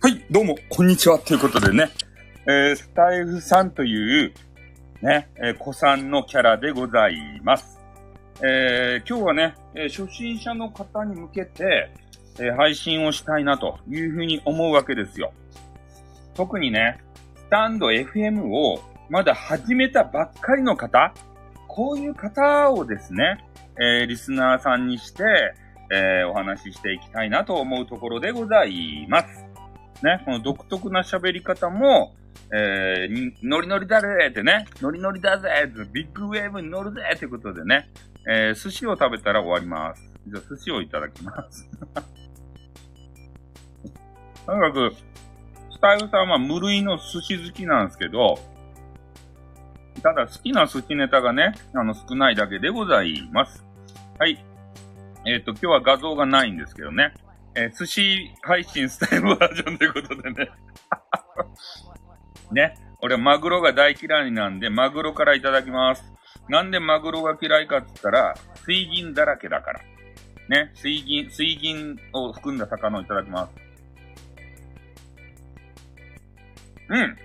はい、どうも、こんにちは。ということでね、えー、スタイフさんという、ね、えー、子さんのキャラでございます。えー、今日はね、え、初心者の方に向けて、え、配信をしたいなというふうに思うわけですよ。特にね、スタンド FM をまだ始めたばっかりの方、こういう方をですね、え、リスナーさんにして、え、お話ししていきたいなと思うところでございます。ね、この独特な喋り方も、えー、ノリノリだぜってね、ノリノリだぜって、ビッグウェーブに乗るぜってことでね、えー、寿司を食べたら終わります。じゃあ寿司をいただきます。とにかく、スタイルさんは無類の寿司好きなんですけど、ただ好きな寿司ネタがね、あの少ないだけでございます。はい。えっ、ー、と、今日は画像がないんですけどね。えー、寿司配信スタイルバージョンということでね。ね。俺マグロが大嫌いなんで、マグロからいただきます。なんでマグロが嫌いかって言ったら、水銀だらけだから。ね。水銀、水銀を含んだ魚をいただきます。うん。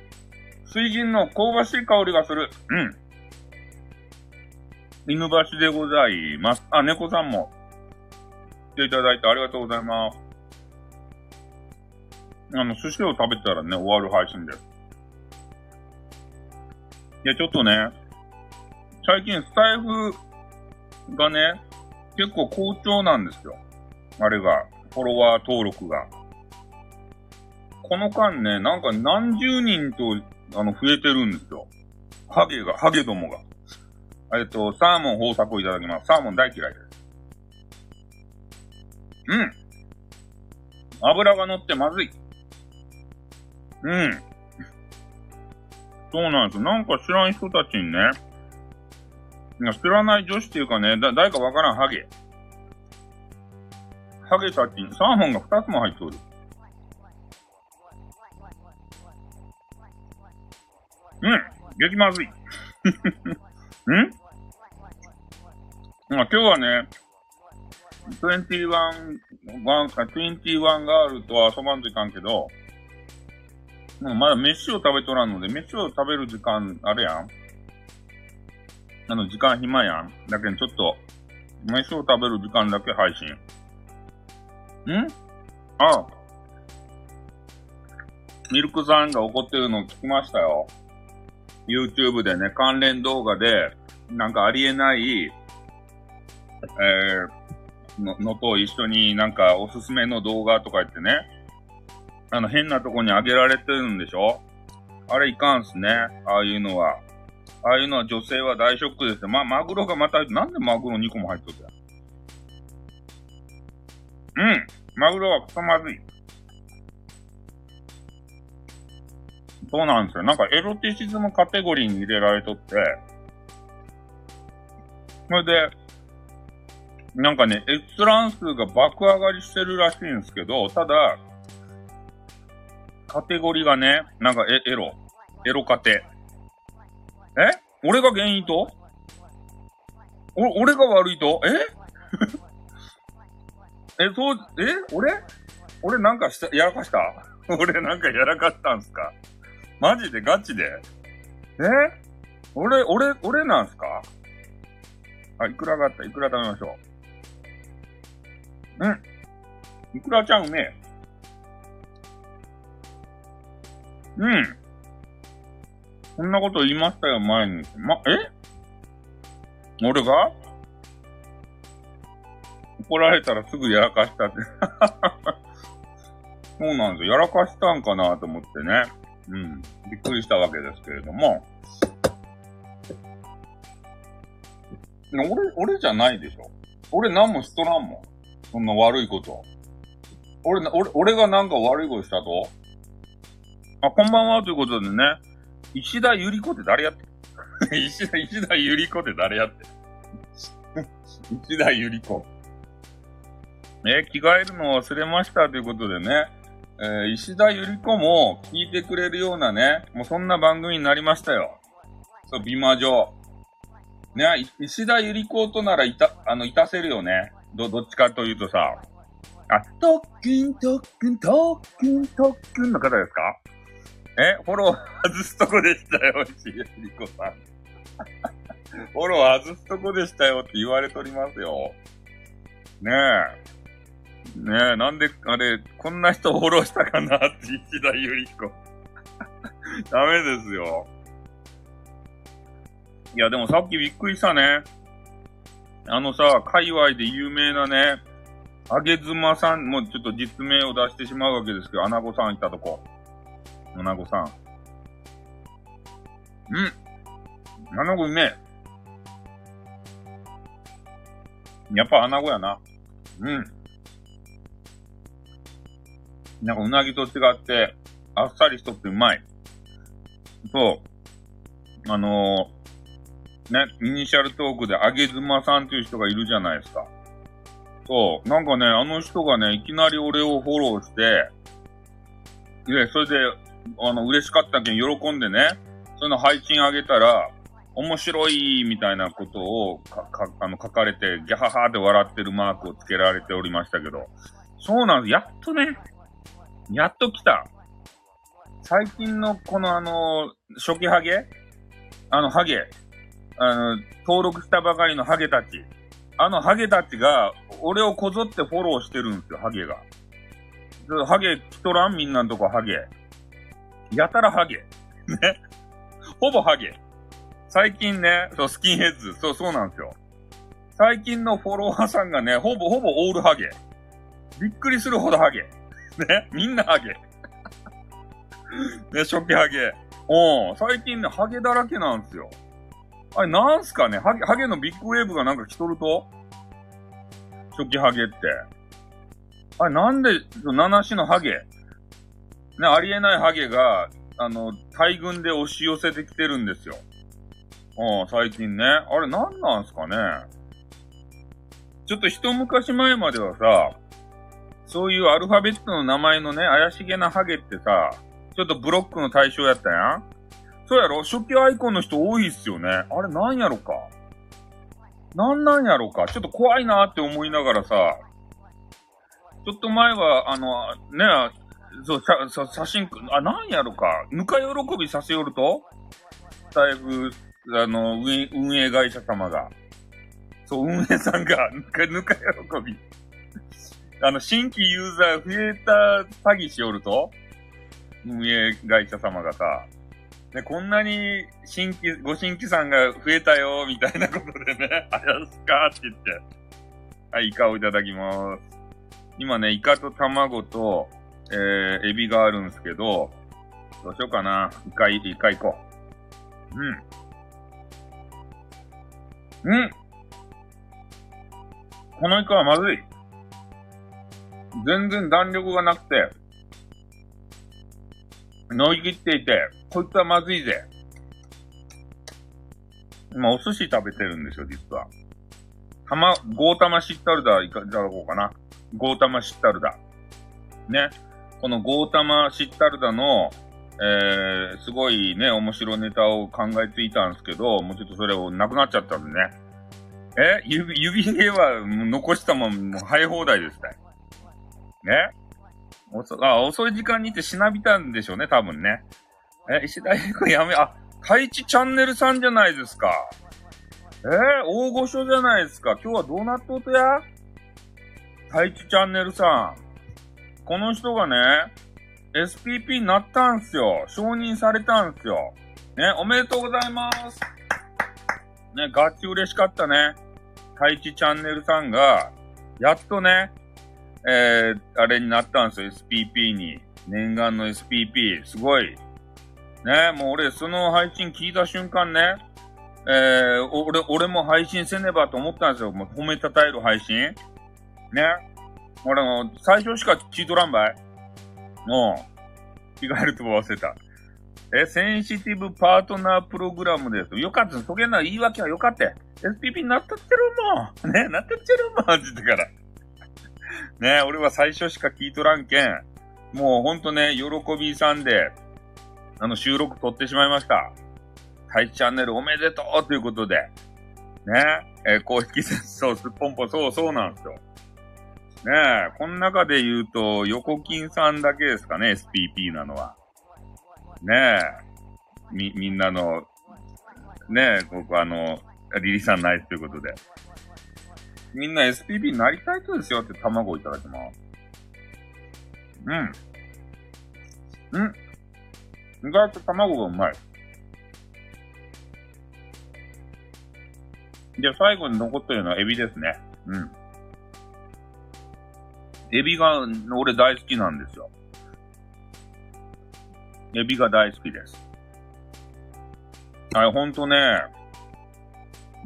水銀の香ばしい香りがする。うん。犬橋でございます。あ、猫さんもていただいてありがとうございます。あの、寿司を食べたらね、終わる配信です。いや、ちょっとね、最近スタイフがね、結構好調なんですよ。あれが、フォロワー登録が。この間ね、なんか何十人と、あの、増えてるんですよ。ハゲが、ハゲどもが。えっと、サーモン豊作をいただきます。サーモン大嫌いです。うん。油が乗ってまずい。うん。そうなんですよ。なんか知らん人たちにね、知らない女子っていうかね、だ、誰かわからんハゲ。ハゲたちにサーモンが2つも入っておる。うん。激まずい。うんまあ、今日はね、21、ワン、21ガールとは遊ばんといかんけど、まだ飯を食べとらんので、飯を食べる時間、あれやんあの、時間暇やん。だけどちょっと、飯を食べる時間だけ配信。ん？あミルクさんが怒ってるの聞きましたよ。YouTube でね、関連動画で、なんかありえない、えー、の、のと一緒になんかおすすめの動画とか言ってね、あの、変なとこにあげられてるんでしょ？あれいかんすね。ああいうのは。ああいうのは女性は大ショックですよ。まあ、マグロがまた、なんでマグロ2個も入っとったうん。マグロはくそまずい。そうなんですよ。なんかエロティシズムカテゴリーに入れられとって、それで、なんかね、閲覧数が爆上がりしてるらしいんですけど、ただ、カテゴリーがね、なんかエエロ。エロカテ。え？俺が原因と？お、俺が悪いと？え？え、そう、え？俺？俺なんかした、やらかした？俺なんかやらかしたんすか？マジで？ガチで？え？俺、俺、俺なんすか？あ、いくらがあった？いくら食べましょう？うんいくらちゃんうめえ。うん。そんなこと言いましたよ、前に。ま、え？俺が？怒られたらすぐやらかしたって そうなんですよ。やらかしたんかなと思ってね。うん。びっくりしたわけですけれども。俺、俺じゃないでしょ。俺何もしとらんもん。そんな悪いこと。俺、俺、俺がなんか悪いことしたと？あ、こんばんはということでね、石田ゆり子って誰やって 石田、石田ゆり子って誰やって 石田ゆり子。え着替えるの忘れましたということでね、えー、石田ゆり子も聞いてくれるようなね、もうそんな番組になりましたよ。そう、美魔女。ね、石田ゆり子とならいた、あの、いたせるよね。ど、どっちかというとさ、あ、特訓、特訓、特訓、特訓の方ですか？えフォロー外すとこでしたよ、しげりこさん。フォロー外すとこでしたよって言われておりますよ。ねえ。ねえ、なんで、あれ、こんな人フォローしたかなって石田ゆり子。ダメですよ。いや、でもさっきびっくりしたね。あのさ、界隈で有名なね、あげずまさん、もうちょっと実名を出してしまうわけですけど、アナゴさん行ったとこ。アナゴさん。うん。アナゴうめえ。やっぱアナゴやな。うん。なんかうなぎと違って、あっさりしとってうまい。そう。あのー、ね、イニシャルトークであげずまさんっていう人がいるじゃないですか。そう。なんかね、あの人がね、いきなり俺をフォローして、で、それで、あの、嬉しかったけん喜んでね、その配信あげたら、面白いみたいなことをか、か、あの、書かれて、ギャハハで笑ってるマークをつけられておりましたけど、そうなんです。やっとね、やっと来た。最近のこのあの、初期ハゲ？あの、ハゲ。あの、登録したばかりのハゲたち。あのハゲたちが、俺をこぞってフォローしてるんですよ、ハゲが。ハゲ来とらん？みんなのとこハゲ。やたらハゲ。ね。ほぼハゲ。最近ね、そう、スキンヘッズ。そう、そうなんですよ。最近のフォロワーさんがね、ほぼ、ほぼオールハゲ。びっくりするほどハゲ。ね。みんなハゲ。ね、初期ハゲ。うん。最近ね、ハゲだらけなんですよ。あれ、なんすかね？ハゲ、ハゲのビッグウェーブがなんか来とると？初期ハゲって。あれ、なんで、七種のハゲ？ね、ありえないハゲが、あの、大群で押し寄せてきてるんですよ。うん、最近ね。あれ、なんなんすかね？ちょっと一昔前まではさ、そういうアルファベットの名前のね、怪しげなハゲってさ、ちょっとブロックの対象やったやんそうやろ？初期アイコンの人多いっすよね。あれなんやろか？なんなんやろか？ちょっと怖いなって思いながらさ、ちょっと前は、あの、ね、そう、さ、写真、あ、なんやろか？ぬか喜びさせよると？だいぶ、あの、運営会社様が。そう、運営さんが、ぬか、ぬか喜び。あの、新規ユーザー増えた詐欺しよると？運営会社様がさ、ね、こんなに新規、ご新規さんが増えたよ、みたいなことでね、あやすかって言って。はい、イカをいただきます。今ね、イカと卵と、えー、エビがあるんですけど、どうしようかな。イカ、イカ行こう。うん。うんこのイカはまずい。全然弾力がなくて、乗り切っていて、こいつはまずいぜ。今、お寿司食べてるんですよ、実は。たま、ゴータマシッタルダいか、いただこうかな。ゴータマシッタルダ。ね。このゴータマシッタルダの、えー、すごいね、面白ネタを考えていたんですけど、もうちょっとそれをなくなっちゃったんでね。え？指、指毛は残したまま、もう生え放題ですね。ね？遅あ遅い時間にいてしなびたんでしょうね、多分ね。え、石田ゆくやめ、あ、太一チャンネルさんじゃないですか。えー、大御所じゃないですか。今日はどうなっとうとや？太一チャンネルさん。この人がね、SPP になったんすよ。承認されたんすよ。ね、おめでとうございます。ね、ガチ嬉しかったね。太一チャンネルさんが、やっとね、えー、あれになったんですよ、SPP に。念願の SPP。すごい。ね、もう俺、その配信聞いた瞬間ね、えー、俺、俺も配信せねばと思ったんですよ。もう褒めたたえる配信。ね。俺も、最初しか聞いとらんばい。もう、着替えると忘れた。え、センシティブパートナープログラムです。よかった。そげんな言い訳はよかった。SPP になったってるもん。ね、なったってるもん。って言ってから。ね俺は最初しか聞いとらんけん、もうほんとね、喜びさんで、あの、収録撮ってしまいました。タイチャンネルおめでとうということで、ね、えー、公式そう、すっぽんぽん、そうそうなんですよ。ねえ、この中で言うと、横金さんだけですかね、SPP なのは。ねえ、み、みんなの、ねえ、ここあの、リリさんナイスということで。みんな SPP になりたい人ですよって卵をいただきます。うん。うん。意外と卵がうまい。で、最後に残ってるのはエビですね。うん。エビが、俺大好きなんですよ。エビが大好きです。あれ、ほんとね、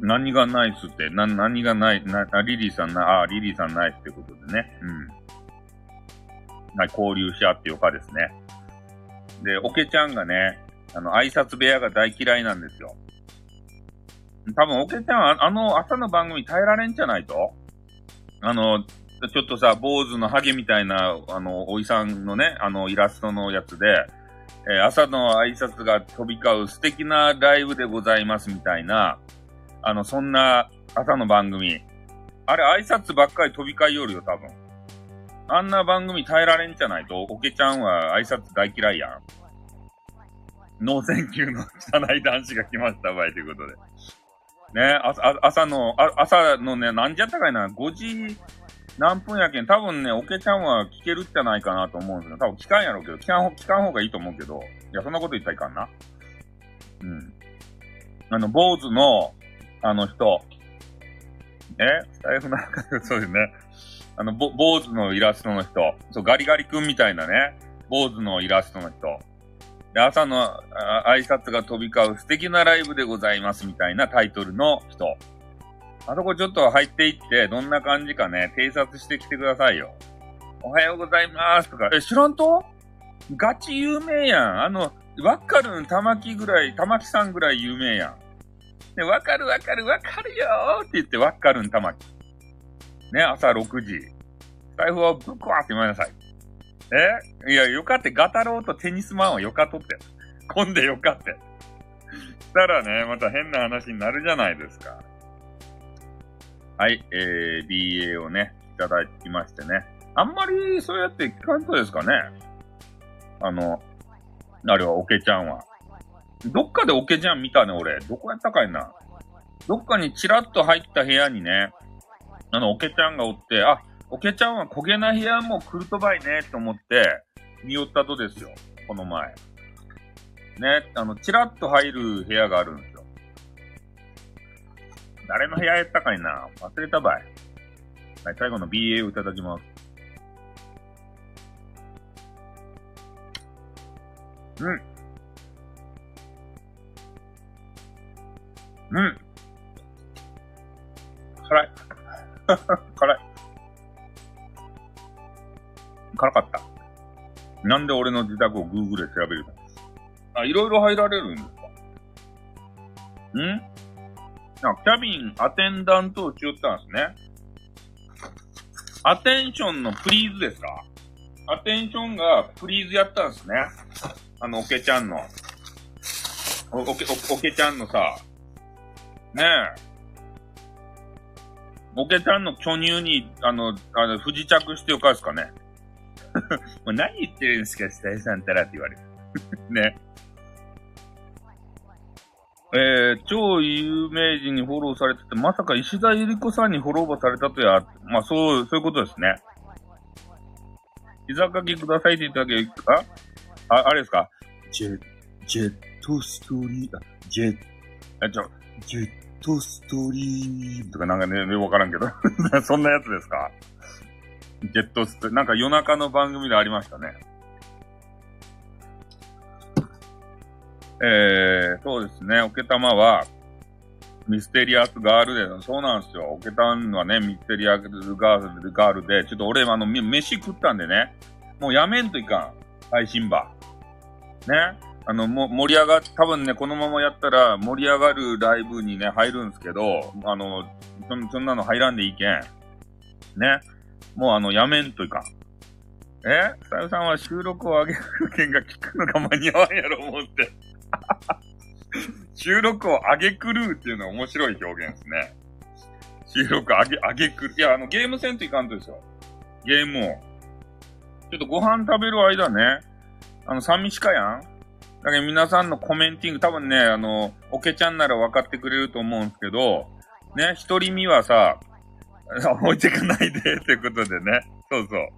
何がナイスって、な、何がない、な、リリーさんな、あ、リリーさんナイスってことでね。うん。交流し合ってよかですね。で、オケちゃんがね、あの、挨拶部屋が大嫌いなんですよ。多分、オケちゃん、あの、朝の番組耐えられんじゃないと？あの、ちょっとさ、坊主のハゲみたいな、あの、おいさんのね、あの、イラストのやつで、えー、朝の挨拶が飛び交う素敵なライブでございますみたいな、あの、そんな朝の番組。あれ、挨拶ばっかり飛び交いよるよ、多分。あんな番組耐えられんじゃないと、おけちゃんは挨拶大嫌いやん。ノーセンキューの社内男子が来ました場合ということで。ね、朝のあ、朝のね、何時やったかいな、5時何分やけん、多分ね、おけちゃんは聞けるじゃないかなと思うんですよ。多分聞かんやろうけど、聞かん、聞かん方がいいと思うけど、いや、そんなこと言ったらいかんな。うん。あの、坊主の、あの人、え？スタエフなんか、そうですね。あの、ぼ、坊主のイラストの人、そう、ガリガリ君みたいなね、坊主のイラストの人。で、朝の挨拶が飛び交う素敵なライブでございますみたいなタイトルの人。あそこちょっと入っていって、どんな感じかね、偵察してきてくださいよ。おはようございますとか、え、知らんと？ガチ有名やん。あの、わかるん、玉木ぐらい、玉木さんぐらい有名やん。で、わかるわかるわかるよーって言って、わかるん、玉木。ね、朝6時。財布をぶっ壊って言わなさい。え？いや、よかって、ガタロウとテニスマンはよかとって。混んでよかって。したらね、また変な話になるじゃないですか。はい、えー、BA をね、いただきましてね。あんまりそうやって聞かんとですかね。あの、あれはオケちゃんは。どっかでオケちゃん見たね、俺。どこやったかいな。どっかにチラッと入った部屋にね、あの、オケちゃんがおって、あ、オケちゃんは焦げな部屋も来るとばいね、と思って、見よったとですよ。この前。ね、あの、チラッと入る部屋があるんですよ。誰の部屋やったかいな？忘れたばい。はい、最後の BA をいただきます。うん。うん。辛い。辛い。辛かった。なんで俺の自宅を Google で調べるの？あ、いろいろ入られるんですか？ん？なんかキャビンアテンダントをしよったんですね。アテンションのプリーズですか？アテンションがプリーズやったんですね。あの、オケちゃんの。お、おけ、お、おけちゃんのさ、ねえ。おけちゃんの巨乳に、あの、あの、不時着してよかですかね。もう何言ってるんですか、スタイさんたらって言われる。ね。えー、超有名人にフォローされてて、まさか石田ゆり子さんにフォローされたとや、まあそう、そういうことですね。膝かきくださいって言ったけかあ、あれですか？ジェ、ジェットストーリー、あ、ジェ、え、ちょ、ジェットストリーとかなんかね、わからんけど。そんなやつですか？ジェットストリー、なんか夜中の番組でありましたね。えー、そうですね、おけたまは、ミステリアスガールで、そうなんですよ。おけたんはね、ミステリアスガールガールで、ちょっと俺、あの、飯食ったんでね、もうやめんといかん。配信場。ね。あの、も、盛り上がっ、多分ね、このままやったら盛り上がるライブにね、入るんですけど、あの、そそんなの入らんでいいけん。ね。もうあの、やめんといかん。え？さゆさんは収録を上げる件が聞くのが間に合わんやろ、思って。収録を上げくるっていうのは面白い表現ですね。収録上げ、上げくる。いや、あの、ゲームせんといかんとですよ。ゲームを。ちょっとご飯食べる間ね、あの、寂しかやんだけど皆さんの commenting、多分ね、あの、おけちゃんなら分かってくれると思うんですけど、ね、一人身はさ、置いてかないで、ってことでね。そうそう。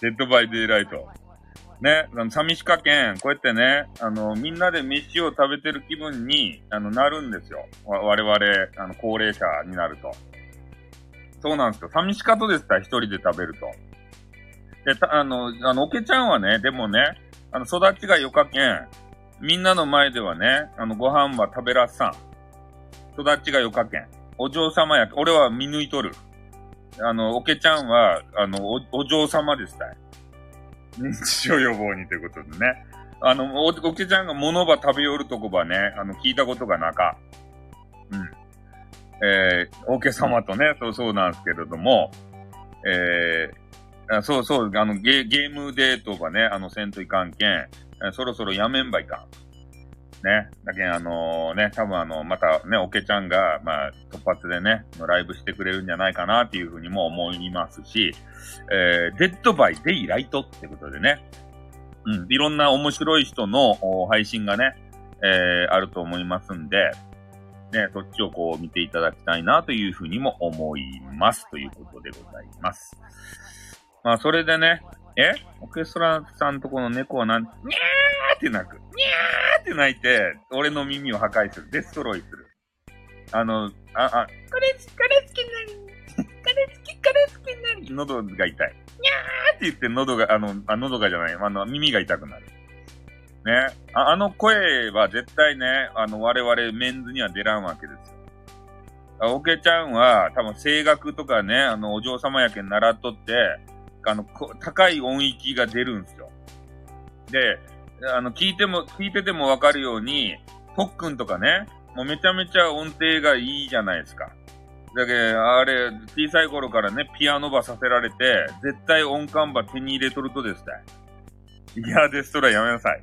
Dead by Daylight。ね、あの、寂しかけん、こうやってね、あの、みんなで飯を食べてる気分に、あの、なるんですよ。我々、あの、高齢者になると。そうなんですよ。寂しかとですから、一人で食べると。で、た、あの、あの、おけちゃんはね、でもね、あの、育ちがよかけん、みんなの前ではね、あの、ご飯は食べらっさん。育ちがよかけん。お嬢様や、俺は見抜いとる。あの、おけちゃんは、あの、お、お嬢様ですたい。認知症予防にということでね。あの、お、おけちゃんが物ば食べよるとこばね、あの、聞いたことがなか。うん。えー、おけ様とね、そうそうなんですけれども、えー、あそうそう、あの、ゲゲームデートがね、あの、せんといかんけん、そろそろやめんばいか。ね。だけど、あのー、ね、多分あの、またね、おけちゃんが、まあ、突発でね、ライブしてくれるんじゃないかなっていうふうにも思いますし、えー、 Dead by Daylight ってことでね、うん、いろんな面白い人の配信がね、えー、あると思いますんで、ね、そっちをこう見ていただきたいなというふうにも思います。ということでございます。まあ、それでね、え？オーケストラさんとこの猫はなん、にゃーって鳴く。にゃーって鳴いて、俺の耳を破壊する。デストロイする。あの、あ、あ、これ、これ好きなに。これ好き、これ好きなに。喉が痛い。にゃーって言って喉が、あの、あ、喉がじゃない、あの、耳が痛くなる。ね？ああの声は絶対ね、あの、我々メンズには出らんわけですよ。オケちゃんは多分声楽とかね、あの、お嬢様やけん習っとって、あの、高い音域が出るんですよ。で、あの、聞いても、聞いててもわかるように、特訓とかね、もうめちゃめちゃ音程がいいじゃないですか。だけど、あれ、小さい頃からね、ピアノばさせられて、絶対音感ば手に入れとるとですね。いや、デストラやめなさい。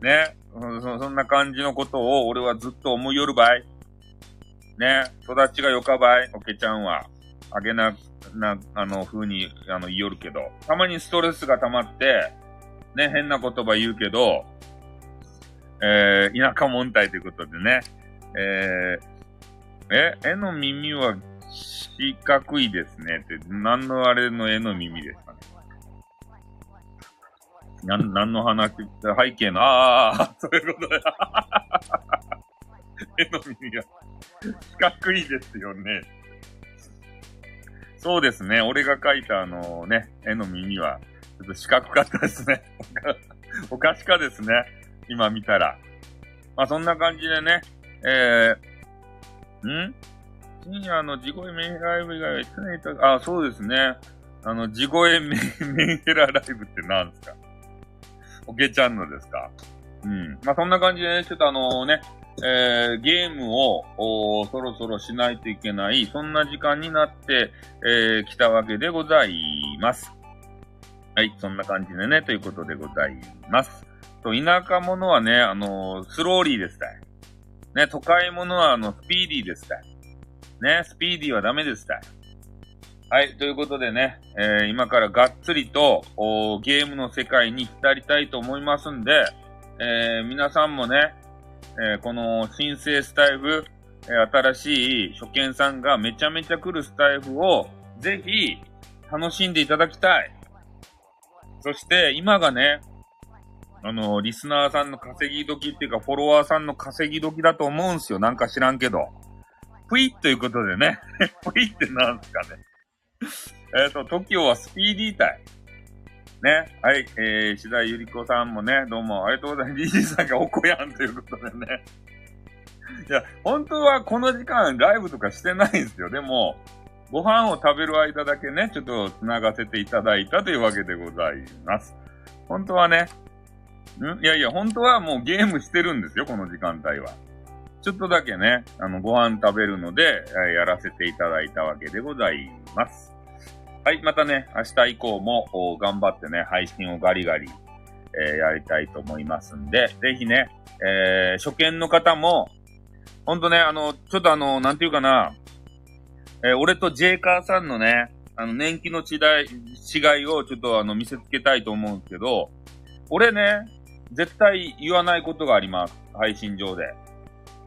ね。そそんな感じのことを俺はずっと思いよるばい。ね。育ちがよかばい、おけちゃんは。あげなな、あの、風に、あの、言いよるけど、たまにストレスが溜まって、ね、変な言葉言うけど、えー、田舎問題ということでね、えー、え、絵の耳は四角いですねって、何のあれの絵の耳ですかね。なん、何の話、背景の、ああ、そういうことだ。絵の耳が四角いですよね。そうですね。俺が描いたあのね、絵の耳は、ちょっと四角かったですね。おかしかですね。今見たら。まあそんな感じでね、えー、ん？深夜の地声メンヘラライブ以外は常にいた、あ、そうですね。あの、地声メンヘラライブって何ですか？おけちゃんのですか？うん。まあそんな感じでね、ちょっとあのね、えー、ゲームをそろそろしないといけない、そんな時間になって、えー、来たわけでございます。はい、そんな感じでね、ということでございます。と、田舎者はね、あのー、スローリーですたい。ね、都会者はあの、スピーディーですたい。ね、スピーディーはダメですたい。はい、ということでね、えー、今からがっつりと、ゲームの世界に浸りたいと思いますんで、えー、皆さんもね、えー、この新生スタイフ、え、新しい初見さんがめちゃめちゃ来るスタイフをぜひ楽しんでいただきたい。そして今がね、あの、リスナーさんの稼ぎ時っていうかフォロワーさんの稼ぎ時だと思うんすよ。なんか知らんけど。ぷいっということでね。ぷいってなんすかね。えっと、TOKIO はスピーディータイ。ね。はい。えー、志田ゆり子さんもね、どうもありがとうございます。リーさんがおこやんということでね。いや、本当はこの時間ライブとかしてないんですよ。でも、ご飯を食べる間だけね、ちょっと繋がせていただいたというわけでございます。本当はね、ん？いやいや、本当はもうゲームしてるんですよ、この時間帯は。ちょっとだけね、あの、ご飯食べるので、やらせていただいたわけでございます。はい、またね、明日以降も頑張ってね、配信をガリガリ、えー、やりたいと思いますんで、ぜひね、えー、初見の方も、ほんとね、あの、ちょっとあの、なんていうかな、えー、俺とジェイカーさんのね、あの、年季の違い、違いをちょっとあの、見せつけたいと思うんですけど、俺ね、絶対言わないことがあります。配信上で。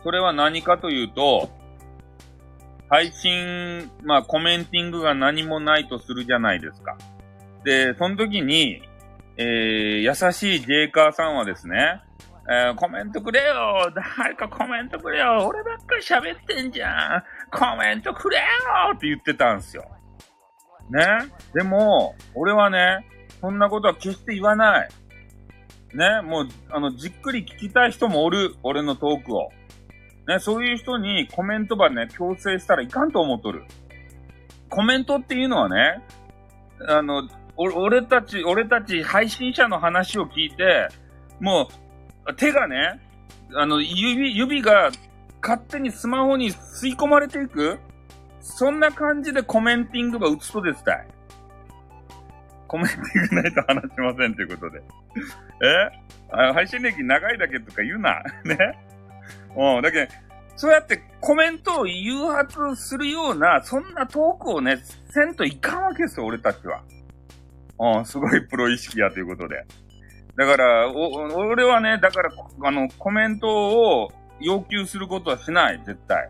それは何かというと、配信、まあコメンティングが何もないとするじゃないですか。で、その時に、えー、優しいジェイカーさんはですね、えー、コメントくれよ誰かコメントくれよ俺ばっかり喋ってんじゃんコメントくれよって言ってたんですよ。ねでも、俺はね、そんなことは決して言わない。ねもう、あの、じっくり聞きたい人もおる。俺のトークを。ね、そういう人にコメントばね、強制したらいかんと思っとる。コメントっていうのはね、あの、俺たち、俺たち配信者の話を聞いて、もう、手がね、あの、指、指が勝手にスマホに吸い込まれていくそんな感じでコメンティングが打つとですたい。コメンティングないと話しませんということで。え？あ配信歴長いだけとか言うな。ね？うん。だけど、そうやってコメントを誘発するような、そんなトークをね、せんといかんわけですよ、俺たちは。うん、すごいプロ意識やということで。だから、お、俺はね、だから、あの、コメントを要求することはしない、絶対。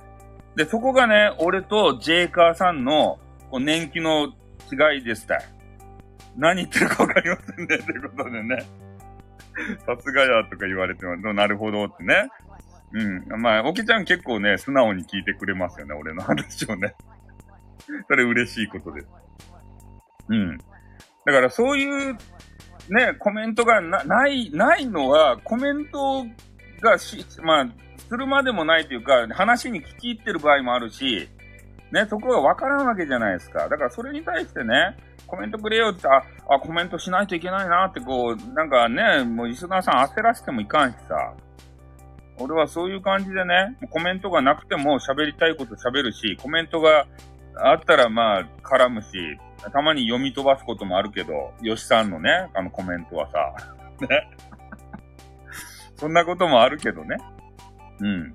で、そこがね、俺とジェイカーさんのこう年季の違いでした。何言ってるかわかりませんね、ということでね。さすがやとか言われても、なるほどってね。うん。まあ、おきちゃん結構ね、素直に聞いてくれますよね、俺の話をね。それ嬉しいことです。うん。だからそういう、ね、コメントがな、ない、ないのは、コメントがし、まあ、するまでもないというか、話に聞き入ってる場合もあるし、ね、そこがわからんわけじゃないですか。だからそれに対してね、コメントくれよって、あ、あ、コメントしないといけないなってこう、なんかね、もうリスナーさん焦らせてもいかんしさ。俺はそういう感じでね、コメントがなくても喋りたいこと喋るし、コメントがあったらまあ絡むし、たまに読み飛ばすこともあるけど、吉さんのね、あのコメントはさ、ね。そんなこともあるけどね。うん。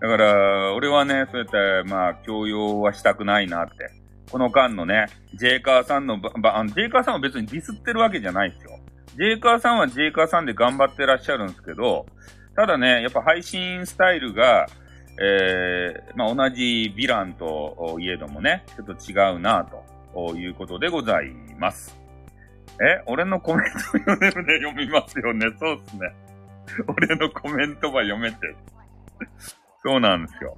だから、俺はね、そうやって、まあ、強要はしたくないなって。この間のね、ジェイカーさんのば、ば、あの、ジェイカーさんは別にディスってるわけじゃないですよ。ジェイカーさんはジェイカーさんで頑張ってらっしゃるんですけど、ただね、やっぱ配信スタイルが、えー、まあ、同じヴィランといえどもね、ちょっと違うなということでございます。え俺のコメント読めるね、読みますよね。そうっすね。俺のコメントは読めて。そうなんですよ。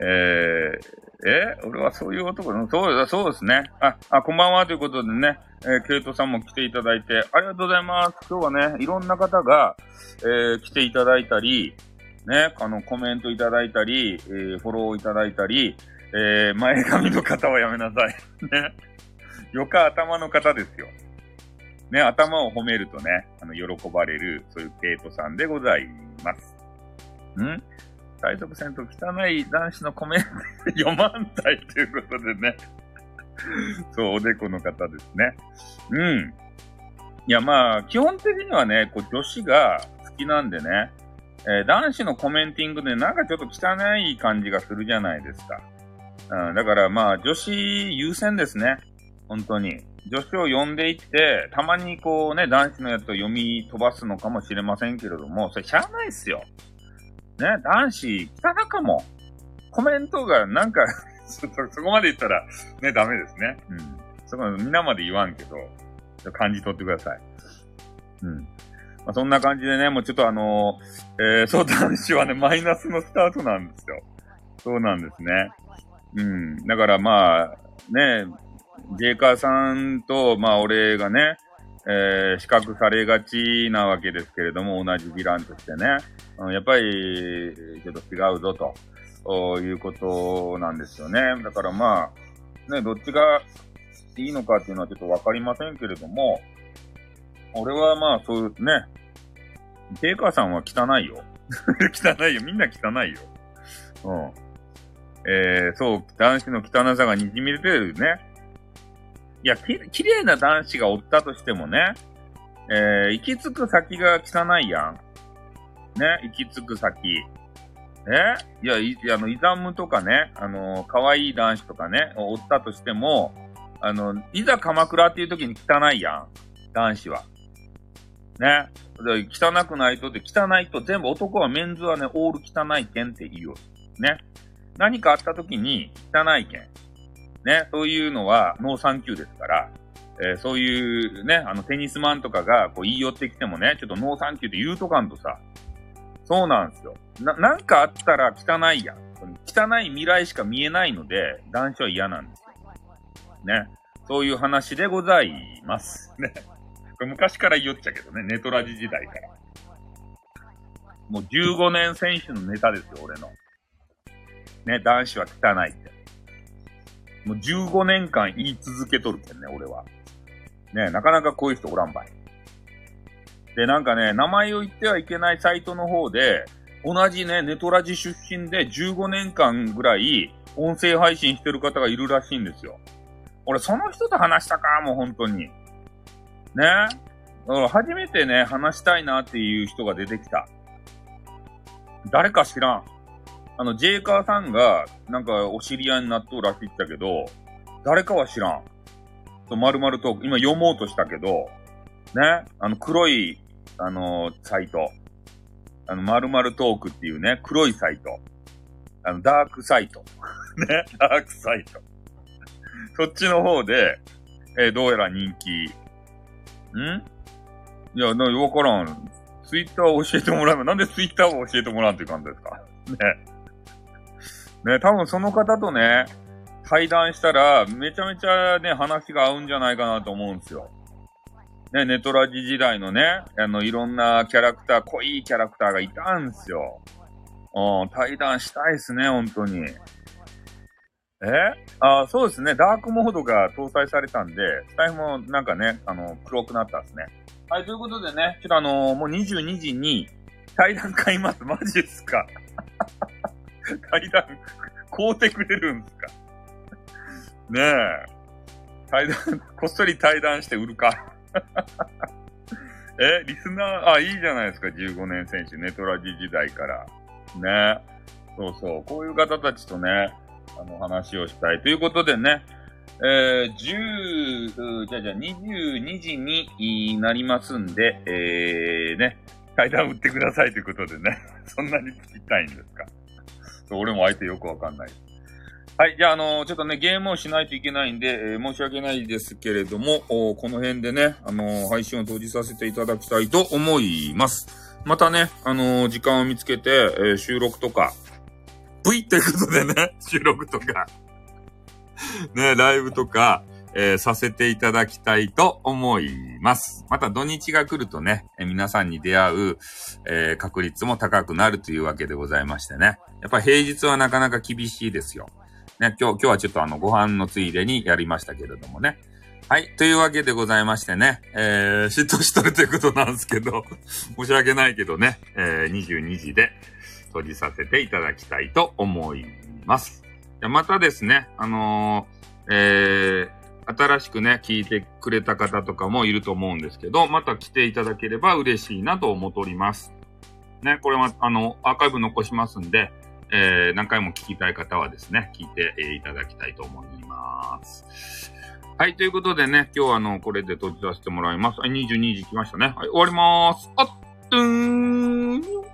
えー、え俺はそういう男の、そうだ、そうですね。あ、あ、こんばんはということでね、えー、ケイトさんも来ていただいて、ありがとうございます。今日はね、いろんな方が、えー、来ていただいたり、ね、あの、コメントいただいたり、えー、フォローいただいたり、え、前髪の方はやめなさい。ね。よか頭の方ですよ。ね、頭を褒めるとね、あの、喜ばれる、そういうケイトさんでございます。ん？体得戦と汚い男子のコメント読まんたいということでね。そう、おでこの方ですね。うん。いや、まあ、基本的にはね、こう、女子が好きなんでね、えー、男子のコメンティングでなんかちょっと汚い感じがするじゃないですか。うん、だからまあ、女子優先ですね。本当に。女子を呼んでいって、たまにこうね、男子のやつを読み飛ばすのかもしれませんけれども、それしゃあないっすよ。ね、男子、汚かも。コメントがなんか そ、そこまで言ったら、ね、ダメですね。うん。そこ、皆まで言わんけど、感じ取ってください。うん。まあ、そんな感じでね、もうちょっとあのー、えー、そう、男子はね、マイナスのスタートなんですよ。そうなんですね。うん。だからまあ、ね、ジェイカーさんと、まあ俺がね、えー、比較されがちなわけですけれども、同じヴィランとしてね。うん、やっぱり、ちょっと違うぞと、いうことなんですよね。だからまあ、ね、どっちがいいのかっていうのはちょっとわかりませんけれども、俺はまあそういうね、テイカーさんは汚いよ。汚いよ。みんな汚いよ。うん。えー、そう、男子の汚さが滲み出てるね。いや、き、綺麗な男子がおったとしてもね、えー、行き着く先が汚いやん。ね、行き着く先。えいや、い、あの、 IZAM とかね、あの、可愛い男子とかね、おったとしても、あの、いざ鎌倉っていう時に汚いやん。男子は。ね。で汚くないとって汚いと全部男はメンズはね、オール汚いけんって言うよ。ね。何かあった時に汚いけん。ね。そういうのはノーサンキューですから、えー、そういうね、あのテニスマンとかがこう言い寄ってきてもね、ちょっとノーサンキューって言うとかんとさ、そうなんですよ。な、なんかあったら汚いやん。汚い未来しか見えないので、男子は嫌なんですよ。ね。そういう話でございます。ね。これ昔から言っちゃけどね、ネトラジ時代から。もう15年選手のネタですよ、俺の。ね、男子は汚いって。もう15年間言い続けとるけんね、俺は。ね、なかなかこういう人おらんばい。で、なんかね、名前を言ってはいけないサイトの方で、同じね、ネトラジ出身で15年間ぐらい音声配信してる方がいるらしいんですよ。俺、その人と話したか、もう本当に。ね。だから初めてね、話したいなっていう人が出てきた。誰か知らん。あの、ジェイカーさんが、なんか、お知り合いになっとうらしいったけど、誰かは知らん。と、まるまると、今読もうとしたけど、ね、あの、黒い、あの、サイト。あの、まるまるトークっていうね、黒いサイト。あの、ダークサイト。ね、ダークサイト。そっちの方で、えー、どうやら人気。ん？いや、な、わからん。ツイッターを教えてもらえば、なんでツイッターを教えてもらうっていう感じですか？ね。ね、多分その方とね、対談したら、めちゃめちゃね、話が合うんじゃないかなと思うんですよ。ね、ネトラジ時代のね、あの、いろんなキャラクター、濃いキャラクターがいたんですよ。うん、対談したいですね、本当に。え？あそうですね。ダークモードが搭載されたんで、スタイフもなんかね、あの、黒くなったんすね。はい、ということでね、ちょっとあのー、もう22時に対談買います。マジですか？対談、買うてくれるんですか？ねえ。対談、こっそり対談して売るか。え、リスナー、あ、いいじゃないですか、15年選手、ネトラジ時代から。ね。そうそう。こういう方たちとね、あの、話をしたい。ということでね、えー、10、じゃあじゃあ22時になりますんで、えー、ね、階段打ってくださいということでね、そんなに聞きたいんですか？そう、俺も相手よくわかんない。はい。じゃあ、あのー、ちょっとね、ゲームをしないといけないんで、えー、申し訳ないですけれども、この辺でね、あのー、配信を閉じさせていただきたいと思います。またね、あの時間を見つけて、え収録とか、V ってことでね、収録とかね、ライブとか、えー、させていただきたいと思います。また土日が来るとね、えー、皆さんに出会う、えー、確率も高くなるというわけでございましてね。やっぱ平日はなかなか厳しいですよ。ね、今日、今日はちょっとあの、ご飯のついでにやりましたけれどもね。はい。というわけでございましてね、えー、嫉妬しとるということなんですけど、申し訳ないけどね、えー、22時で閉じさせていただきたいと思います。またですね、あのー、えー、新しくね、聞いてくれた方とかもいると思うんですけど、また来ていただければ嬉しいなと思っております。ね、これは、あの、アーカイブ残しますんで、えー、何回も聞きたい方はですね、聞いて、いただきたいと思います。はい、ということでね、今日はあの、これで閉じさせてもらいます。はい、22時来ましたね。はい、終わりまーす。あっ、とーん。